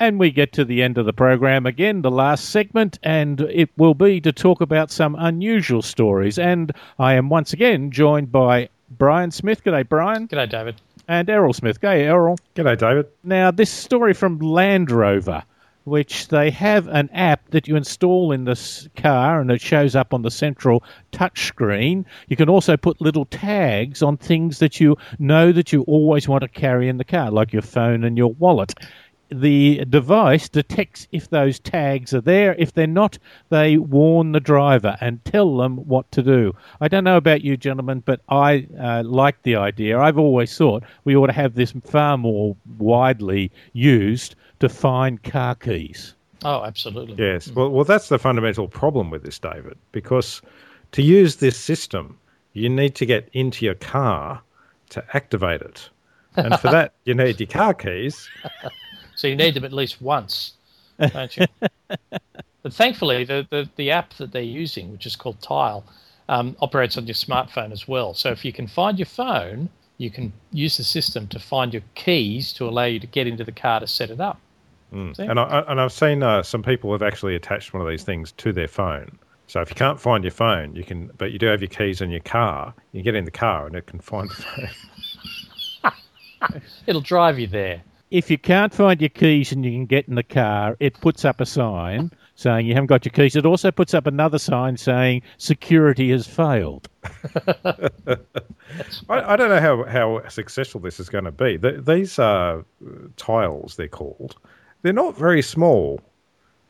And we get to the end of the program again, the last segment, and it will be to talk about some unusual stories. And I am once again joined by Brian Smith. G'day, Brian. G'day, David. And Errol Smith. G'day, Errol. G'day, David. Now, this story from Land Rover, which they have an app that you install in this car and it shows up on the central touchscreen. You can also put little tags on things that you know that you always want to carry in the car, like your phone and your wallet the device detects if those tags are there. If they're not, they warn the driver and tell them what to do. I don't know about you, gentlemen, but I uh, like the idea. I've always thought we ought to have this far more widely used to find car keys. Oh, absolutely. Yes. Well, well, that's the fundamental problem with this, David, because to use this system, you need to get into your car to activate it. And for that, you need your car keys. So you need them at least once, don't you? but thankfully, the, the, the, app that they're using, which is called Tile, um, operates on your smartphone as well. So if you can find your phone, you can use the system to find your keys to allow you to get into the car to set it up. Mm. And, I, and I've seen uh, some people have actually attached one of these things to their phone. So if you can't find your phone, you can, but you do have your keys in your car. You get in the car and it can find the phone. It'll drive you there if you can't find your keys and you can get in the car, it puts up a sign saying you haven't got your keys. It also puts up another sign saying security has failed. I, I, don't know how, how successful this is going to be. The, these uh, tiles, they're called, they're not very small.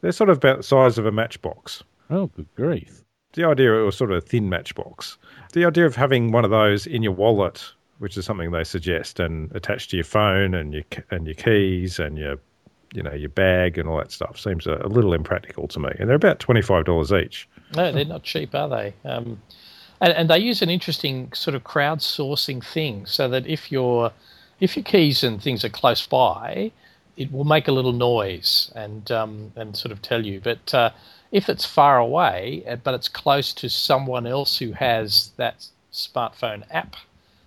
They're sort of about the size of a matchbox. Oh, good grief. The idea it was sort of a thin matchbox. The idea of having one of those in your wallet which is something they suggest, and attached to your phone and your and your keys and your you know your bag and all that stuff seems a, a little impractical to me. And they're about twenty five dollars each. No, they're not cheap, are they? Um, and, and they use an interesting sort of crowdsourcing thing, so that if your if your keys and things are close by, it will make a little noise and um, and sort of tell you. But uh, if it's far away, uh, but it's close to someone else who has that smartphone app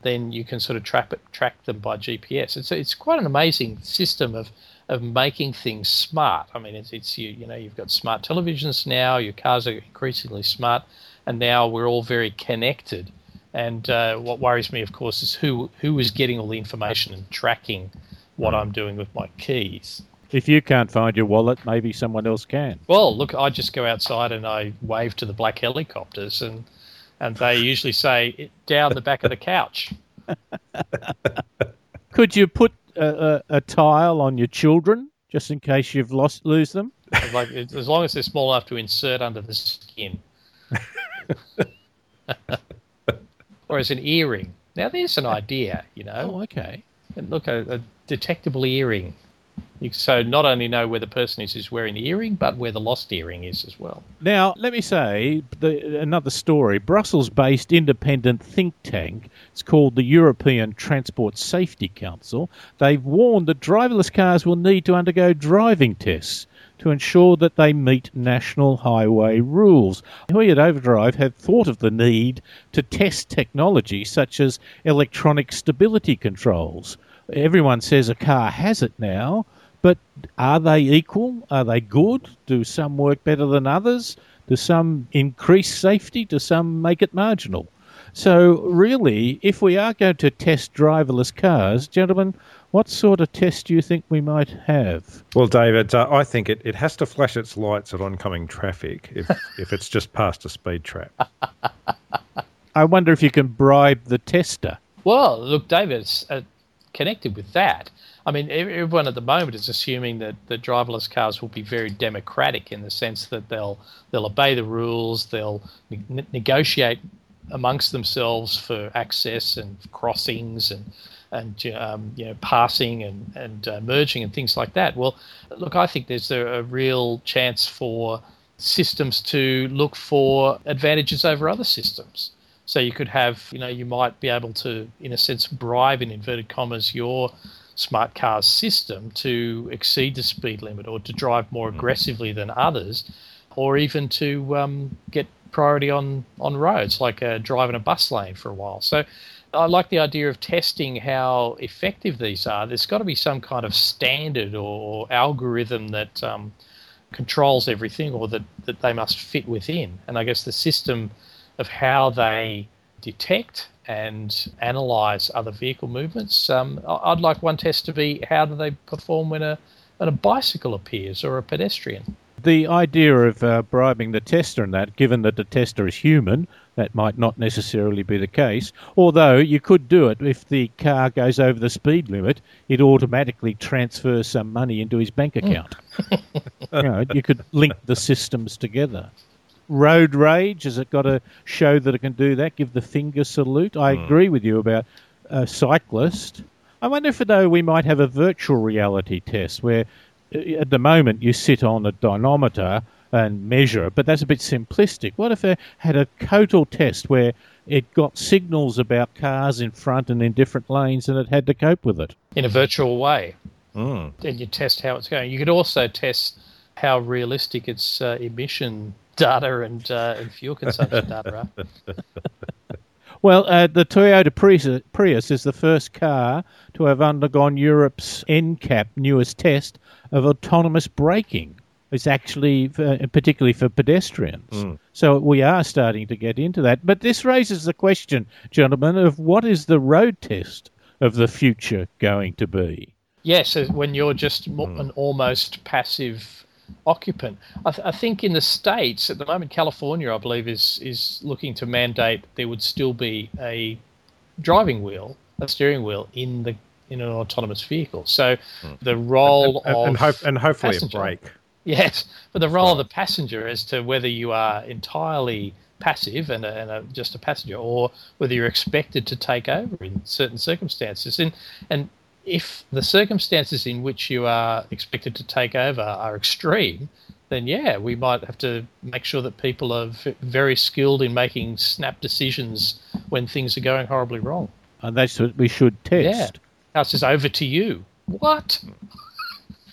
then you can sort of track it, track them by GPS. It's it's quite an amazing system of of making things smart. I mean, it's it's you you know you've got smart televisions now. Your cars are increasingly smart, and now we're all very connected. And uh, what worries me, of course, is who who is getting all the information and tracking what I'm doing with my keys. If you can't find your wallet, maybe someone else can. Well, look, I just go outside and I wave to the black helicopters, and and they usually say down the back of the couch. Could you put a, a, a, tile on your children just in case you've lost lose them? Like as long as they're small enough to insert under the skin, or as an earring. Now there's an idea, you know. Oh, okay. And look, a, a detectable earring so not only know where the person is who's wearing the earring, but where the lost earring is as well. Now, let me say the, another story. Brussels-based independent think tank, it's called the European Transport Safety Council. They've warned that driverless cars will need to undergo driving tests to ensure that they meet national highway rules. We at Overdrive have thought of the need to test technology such as electronic stability controls. Everyone says a car has it now, but are they equal? Are they good? Do some work better than others? Do some increase safety? Do some make it marginal? So, really, if we are going to test driverless cars, gentlemen, what sort of test do you think we might have? Well, David, uh, I think it, it has to flash its lights at oncoming traffic if, if it's just past a speed trap. I wonder if you can bribe the tester. Well, look, David, uh, connected with that, I mean, everyone at the moment is assuming that the driverless cars will be very democratic in the sense that they'll they'll obey the rules, they'll ne- negotiate amongst themselves for access and crossings and and um, you know passing and and uh, merging and things like that. Well, look, I think there's a, a real chance for systems to look for advantages over other systems. So you could have, you know, you might be able to, in a sense, bribe in inverted commas your smart cars system to exceed the speed limit or to drive more mm-hmm. aggressively than others, or even to um, get priority on, on roads, like uh, driving a bus lane for a while. So I like the idea of testing how effective these are. There's got to be some kind of standard or, algorithm that um, controls everything or that, that they must fit within. And I guess the system of how they detect and analyze other vehicle movements. Um, I'd like one test to be how do they perform when a, when a bicycle appears or a pedestrian. The idea of uh, bribing the tester and that, given that the tester is human, that might not necessarily be the case. Although you could do it if the car goes over the speed limit, it automatically transfers some money into his bank account. you know, you could link the systems together. Road rage has it got to show that it can do that? Give the finger salute. I mm. agree with you about a cyclist. I wonder if though we might have a virtual reality test where at the moment you sit on a dynamometer and measure but that's a bit simplistic. What if they had a total test where it got signals about cars in front and in different lanes and it had to cope with it? In a virtual way. Mm. And you test how it's going. You could also test how realistic its uh, emission data and, uh, and fuel consumption data are. Well, uh, the Toyota Prius, Prius is the first car to have undergone Europe's NCAP newest test of autonomous braking. It's actually uh, particularly for pedestrians. Mm. So we are starting to get into that. But this raises the question, gentlemen, of what is the road test of the future going to be? Yes, when you're just mm. an almost passive occupant. I, th- I, think in the states at the moment, California, I believe, is is looking to mandate there would still be a driving wheel, a steering wheel in the in an autonomous vehicle. So mm. the role and, and, of and, hope, and hopefully passenger, a brake. Yes, but the role right. of the passenger as to whether you are entirely passive and, a, and a, just a passenger, or whether you're expected to take over in certain circumstances. And and if the circumstances in which you are expected to take over are extreme, then yeah, we might have to make sure that people are very skilled in making snap decisions when things are going horribly wrong. And that's what we should test. Yeah. It says over to you. What?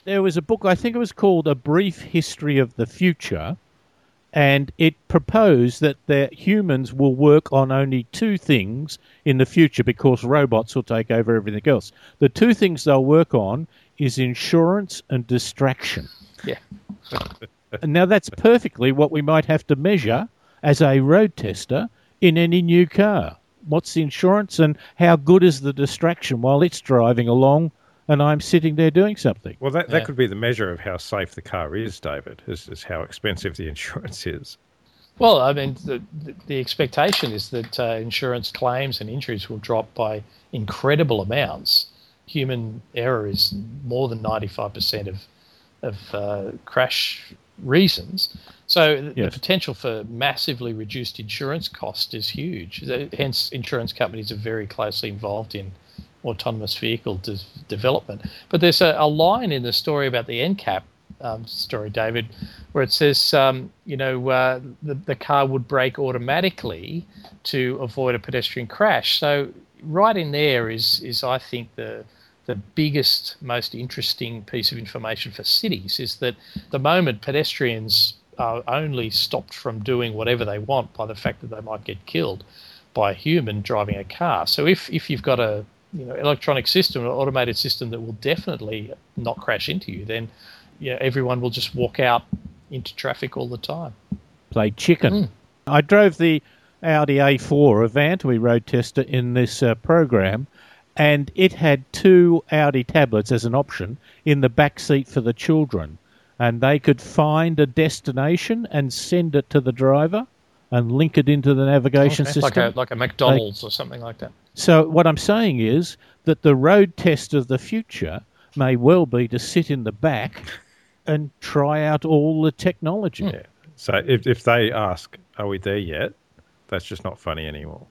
there was a book, I think it was called A Brief History of the Future, and it proposed that the humans will work on only two things in the future because robots will take over everything else. The two things they'll work on is insurance and distraction. Yeah. and now that's perfectly what we might have to measure as a road tester in any new car what's the insurance and how good is the distraction while it's driving along and I'm sitting there doing something. Well, that, that yeah. could be the measure of how safe the car is, David, is, is how expensive the insurance is. Well, I mean, the, the expectation is that uh, insurance claims and injuries will drop by incredible amounts. Human error is more than 95% of, of uh, crash reasons. So yes. the potential for massively reduced insurance cost is huge. Hence, insurance companies are very closely involved in autonomous vehicle de- development. But there's a, a, line in the story about the NCAP um, story, David, where it says, um, you know, uh, the, the car would brake automatically to avoid a pedestrian crash. So right in there is is I think the the biggest, most interesting piece of information for cities is that the moment pedestrians are only stopped from doing whatever they want by the fact that they might get killed by a human driving a car. So if, if you've got a you know electronic system, an automated system that will definitely not crash into you, then yeah, everyone will just walk out into traffic all the time. Play chicken. Mm. I drove the Audi A4 Avant we road tester in this uh, program, and it had two Audi tablets as an option in the back seat for the children and they could find a destination and send it to the driver and link it into the navigation okay. system. Like a, like a McDonald's they, or something like that. So, what I'm saying is that the road test of the future may well be to sit in the back and try out all the technology. Yeah. So, if, if they ask, Are we there yet? That's just not funny anymore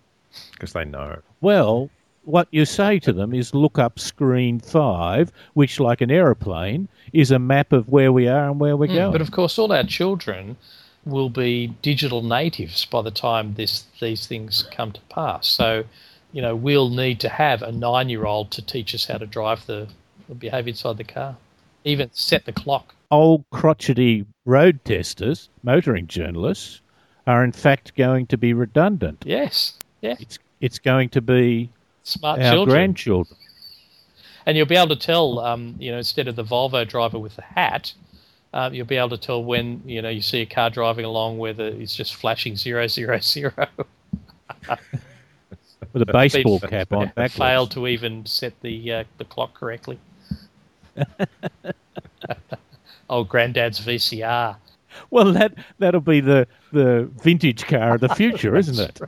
because they know. Well, what you say to them is look up screen five, which, like an aeroplane, is a map of where we are and where we're mm, going. But of course, all our children will be digital natives by the time this these things come to pass. So, you know, we'll need to have a nine-year-old to teach us how to drive the, the behave inside the car, even set the clock. Old crotchety road testers, motoring journalists, are in fact going to be redundant. Yes. Yeah. It's it's going to be Smart our children. grandchildren. And you'll be able to tell, um, you know, instead of the Volvo driver with the hat, uh, you'll be able to tell when, you know, you see a car driving along whether it's just flashing zero, zero, zero. with a baseball cap on backwards. failed to even set the uh, the clock correctly. oh, Granddad's VCR. Well, that that'll be the the vintage car of the future, isn't it?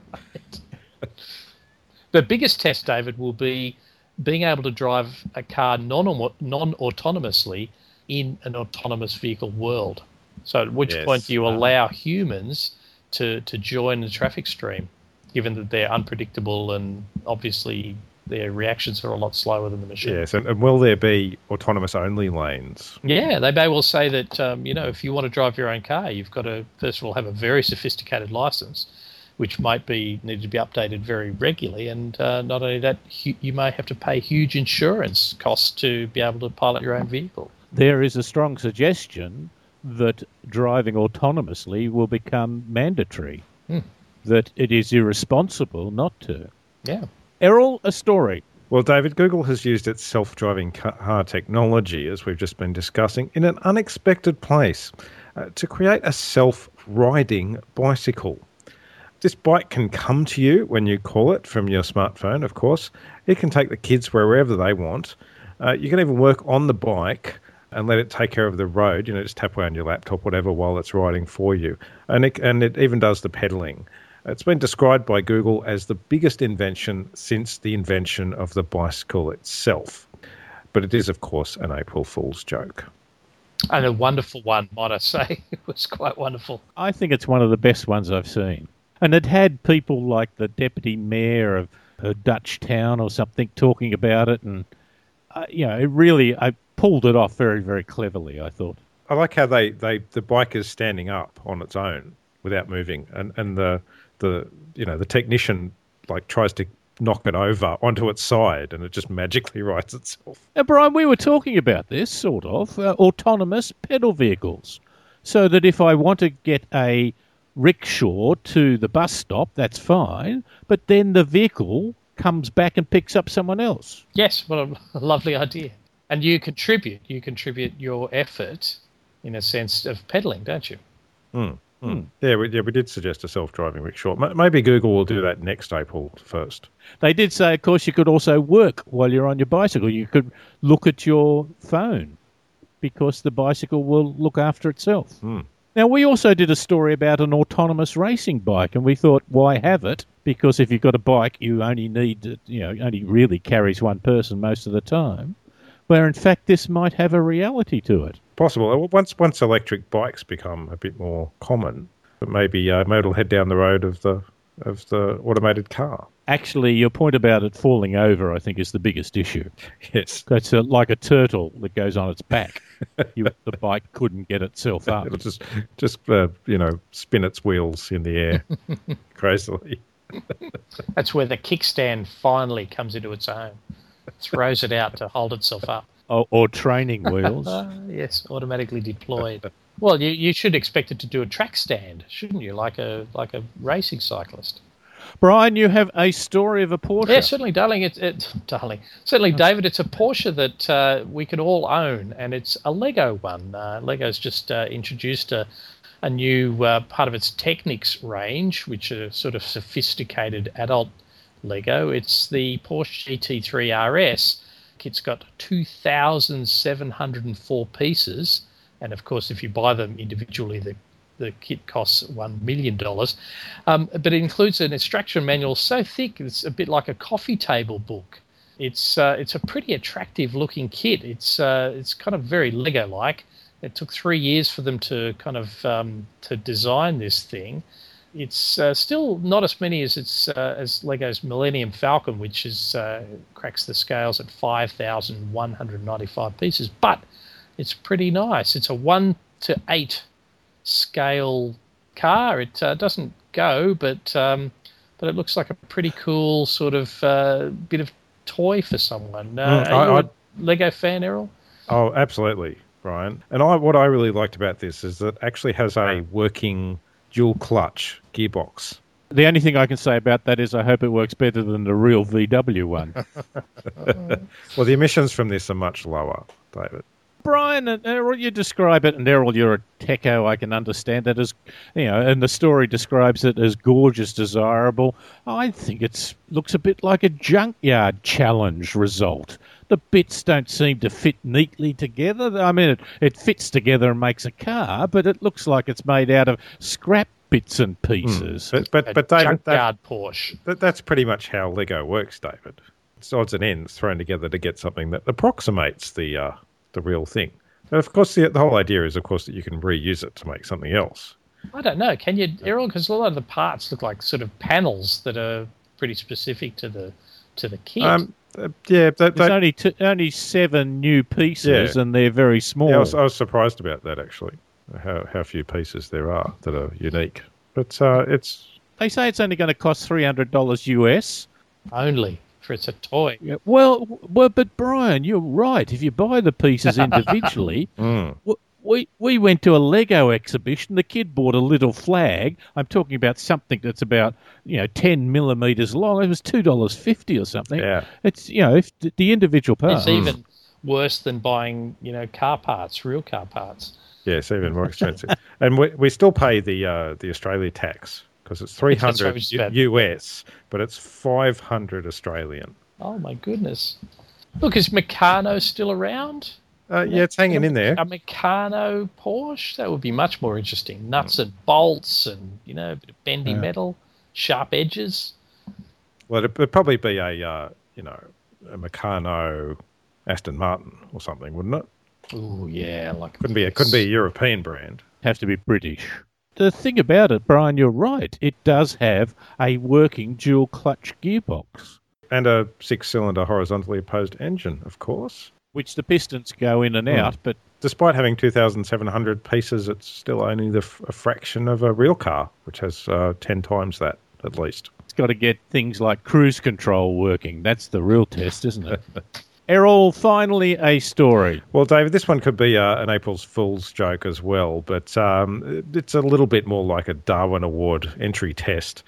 The biggest test, David, will be being able to drive a car non non autonomously in an autonomous vehicle world. So, at which Yes. point do you Ah. allow humans to to join the traffic stream, given that they're unpredictable and obviously their reactions are a lot slower than the machine. Yes, and, and will there be autonomous only lanes? Yeah, they may well say that um, you know if you want to drive your own car, you've got to first of all have a very sophisticated license, which might be need to be updated very regularly, and uh, not only that, hu- you may have to pay huge insurance costs to be able to pilot your own vehicle. There is a strong suggestion that driving autonomously will become mandatory. Hmm. That it is irresponsible not to. Yeah, Errol, a story. Well, David, Google has used its self driving car technology, as we've just been discussing, in an unexpected place uh, to create a self riding bicycle. This bike can come to you when you call it from your smartphone, of course. It can take the kids wherever they want. Uh, you can even work on the bike and let it take care of the road. You know, just tap away on your laptop, whatever, while it's riding for you. And it, and it even does the pedaling. It's been described by Google as the biggest invention since the invention of the bicycle itself. But it is, of course, an April Fool's joke. and a wonderful one, might I say? it was quite wonderful. I think it's one of the best ones I've seen. And it had people like the deputy mayor of a Dutch town or something talking about it. And, uh, you know, it really, I pulled it off very, very cleverly, I thought. I like how they, they the bike is standing up on its own without moving, and, and the the you know the technician like tries to knock it over onto its side, and it just magically rights itself. Now, Brian, we were talking about this sort of uh, autonomous pedal vehicles, so that if I want to get a rickshaw to the bus stop, that's fine, but then the vehicle comes back and picks up someone else. Yes, what a, a lovely idea. And you contribute. You contribute your effort in a sense of pedaling, don't you? Hmm, hmm. Hmm. Yeah, we, yeah, we did suggest a self-driving rickshaw. Maybe Google will do that next April first. They did say, of course, you could also work while you're on your bicycle. You could look at your phone because the bicycle will look after itself. Now, we also did a story about an autonomous racing bike, and we thought, why have it? Because if you've got a bike, you only need, to- you know, only really carries one person most of the time. Where in fact, this might have a reality to it. Possible. Uh, Once once electric bikes become a bit more common, but maybe uh, maybe it'll head down the road of the of the automated car. Actually, your point about it falling over, I think, is the biggest issue. Yes, That's a, like a turtle that goes on its back. you, the bike couldn't get itself up. it'll just just uh, you know spin its wheels in the air crazily. That's where the kickstand finally comes into its own, throws it out to hold itself up. or, or training wheels. Ah, yes, automatically deployed. Well, you, you should expect it to do a track stand, shouldn't you? Like a like a racing cyclist. Brian, you have a story of a Porsche. Yeah, certainly, darling. It's it, darling. Certainly, David. It's a Porsche that uh, we can all own, and it's a Lego one. Uh, Lego's just uh, introduced a, a new uh, part of its Technics range, which are sort of sophisticated adult Lego. It's the Porsche GT3 RS. It's got 2,704 pieces, and of course, if you buy them individually, the the kit costs one million dollars, um, but it includes an instruction manual so thick it's a bit like a coffee table book. It's uh, it's a pretty attractive looking kit. It's uh, it's kind of very Lego like. It took three years for them to kind of um, to design this thing. It's uh, still not as many as it's uh, as Lego's Millennium Falcon, which is uh, cracks the scales at five thousand one hundred ninety five pieces, but it's pretty nice. It's a one to eight scale car. It uh, doesn't go, but um, but it looks like a pretty cool sort of uh, bit of toy for someone. Uh, Mm, are you I- a Lego fan, Errol? Oh, absolutely, Brian. And I, what I really liked about this is that it actually has a working dual clutch gearbox. The only thing I can say about that is I hope it works better than the real VW one. well, the emissions from this are much lower, David. Brian and Errol, you describe it, and Errol, you're a techo. I can understand that as you know, and the story describes it as gorgeous, desirable. I think it looks a bit like a junkyard challenge result. The bits don't seem to fit neatly together. I mean, it, it fits together and makes a car, but it looks like it's made out of scrap bits and pieces. Mm. But but, but David, junkyard that, Porsche. That, that's pretty much how Lego works, David. It's odds and ends thrown together to get something that approximates the uh, the real thing. And of course, the, the whole idea is, of course, that you can reuse it to make something else. I don't know. Can you, Errol? Because a lot of the parts look like sort of panels that are pretty specific to the to the kit. Um, uh, yeah, that, there's only t- only seven new pieces, yeah. and they're very small. Yeah, I was, I was, surprised about that actually. How how few pieces there are that are unique, but uh, it's. They say it's only going to cost three hundred dollars US. Only for it's a toy. Yeah, well, well, but Brian, you're right. If you buy the pieces individually, mm. We we went to a Lego exhibition. The kid bought a little flag. I'm talking about something that's about you know ten millimeters long. It was two dollars fifty or something. Yeah, it's you know if the individual parts. It's even worse than buying you know car parts, real car parts. Yes, even more expensive, and we we still pay the uh, the Australia tax because it's 300 US, but it's 500 Australian. Oh my goodness! Look, is Meccano still around? Uh, yeah, it's hanging in there. A Meccano Porsche that would be much more interesting. Nuts and bolts, and you know, a bit of bendy yeah. metal, sharp edges. Well, it'd, it'd probably be a uh, you know a Meccano Aston Martin or something, wouldn't it? Oh yeah, like couldn't be a couldn't be a European brand. Have to be British the thing about it, Brian, you're right. It does have a working dual clutch gearbox. And a six cylinder horizontally opposed engine, of course. Which the pistons go in and hmm. out, but. Despite having 2,700 pieces, it's still only the f- a fraction of a real car, which has uh, 10 times that at least. It's got to get things like cruise control working. That's the real test, isn't it? Errol, finally a story. Well, David, this one could be uh, an April's Fool's joke as well, but um, it's a little bit more like a Darwin Award entry test.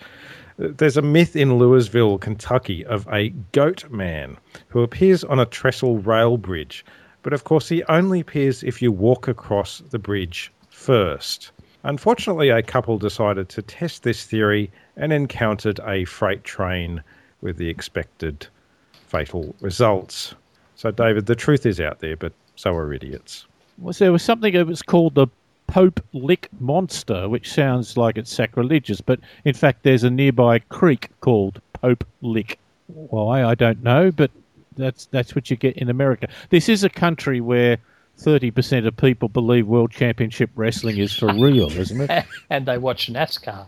There's a myth in Louisville, Kentucky, of a goat man who appears on a trestle rail bridge, but of course he only appears if you walk across the bridge first. Unfortunately, a couple decided to test this theory and encountered a freight train with the expected fatal results. So, David, the truth is out there, but so are idiots. Was there was something that was called the Pope Lick Monster, which sounds like it's sacrilegious, but in fact, there's a nearby creek called Pope Lick. Why I don't know, but that's that's what you get in America. This is a country where 30% of people believe World Championship Wrestling is for real, isn't it? and they watch NASCAR.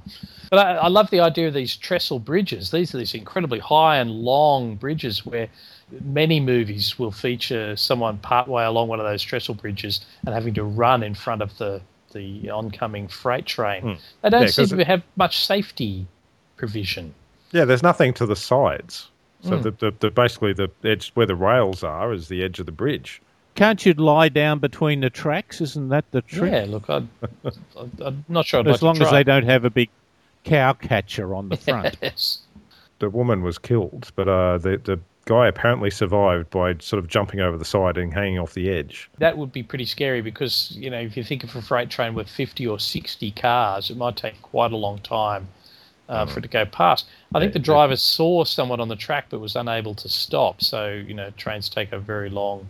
But I, I, love the idea of these trestle bridges. These are these incredibly high and long bridges where many movies will feature someone partway along one of those trestle bridges and having to run in front of the, the oncoming freight train. Mm. They don't yeah, seem to have much safety provision. Yeah, there's nothing to the sides. So mm. the, the, the, basically the edge where the rails are is the edge of the bridge. Can't you lie down between the tracks? Isn't that the trick? Yeah, look, i am not sure. I'd as like long as they don't have a big cow catcher on the front. Yes. The woman was killed, but uh, the the guy apparently survived by sort of jumping over the side and hanging off the edge. That would be pretty scary because, you know, if you think of a freight train with 50 or 60 cars, it might take quite a long time uh, mm. for it to go past. I think the driver saw someone on the track but was unable to stop. So, you know, trains take a very long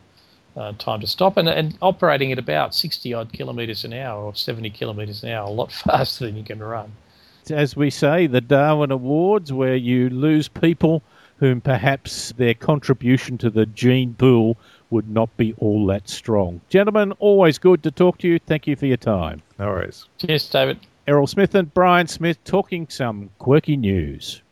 uh, time to stop and, and operating at about 60 odd kilometres an hour or 70 kilometres an hour, a lot faster than you can run. As we say, the Darwin Awards, where you lose people whom perhaps their contribution to the gene pool would not be all that strong. Gentlemen, always good to talk to you. Thank you for your time. No worries. Cheers, David. Errol Smith and Brian Smith talking some quirky news.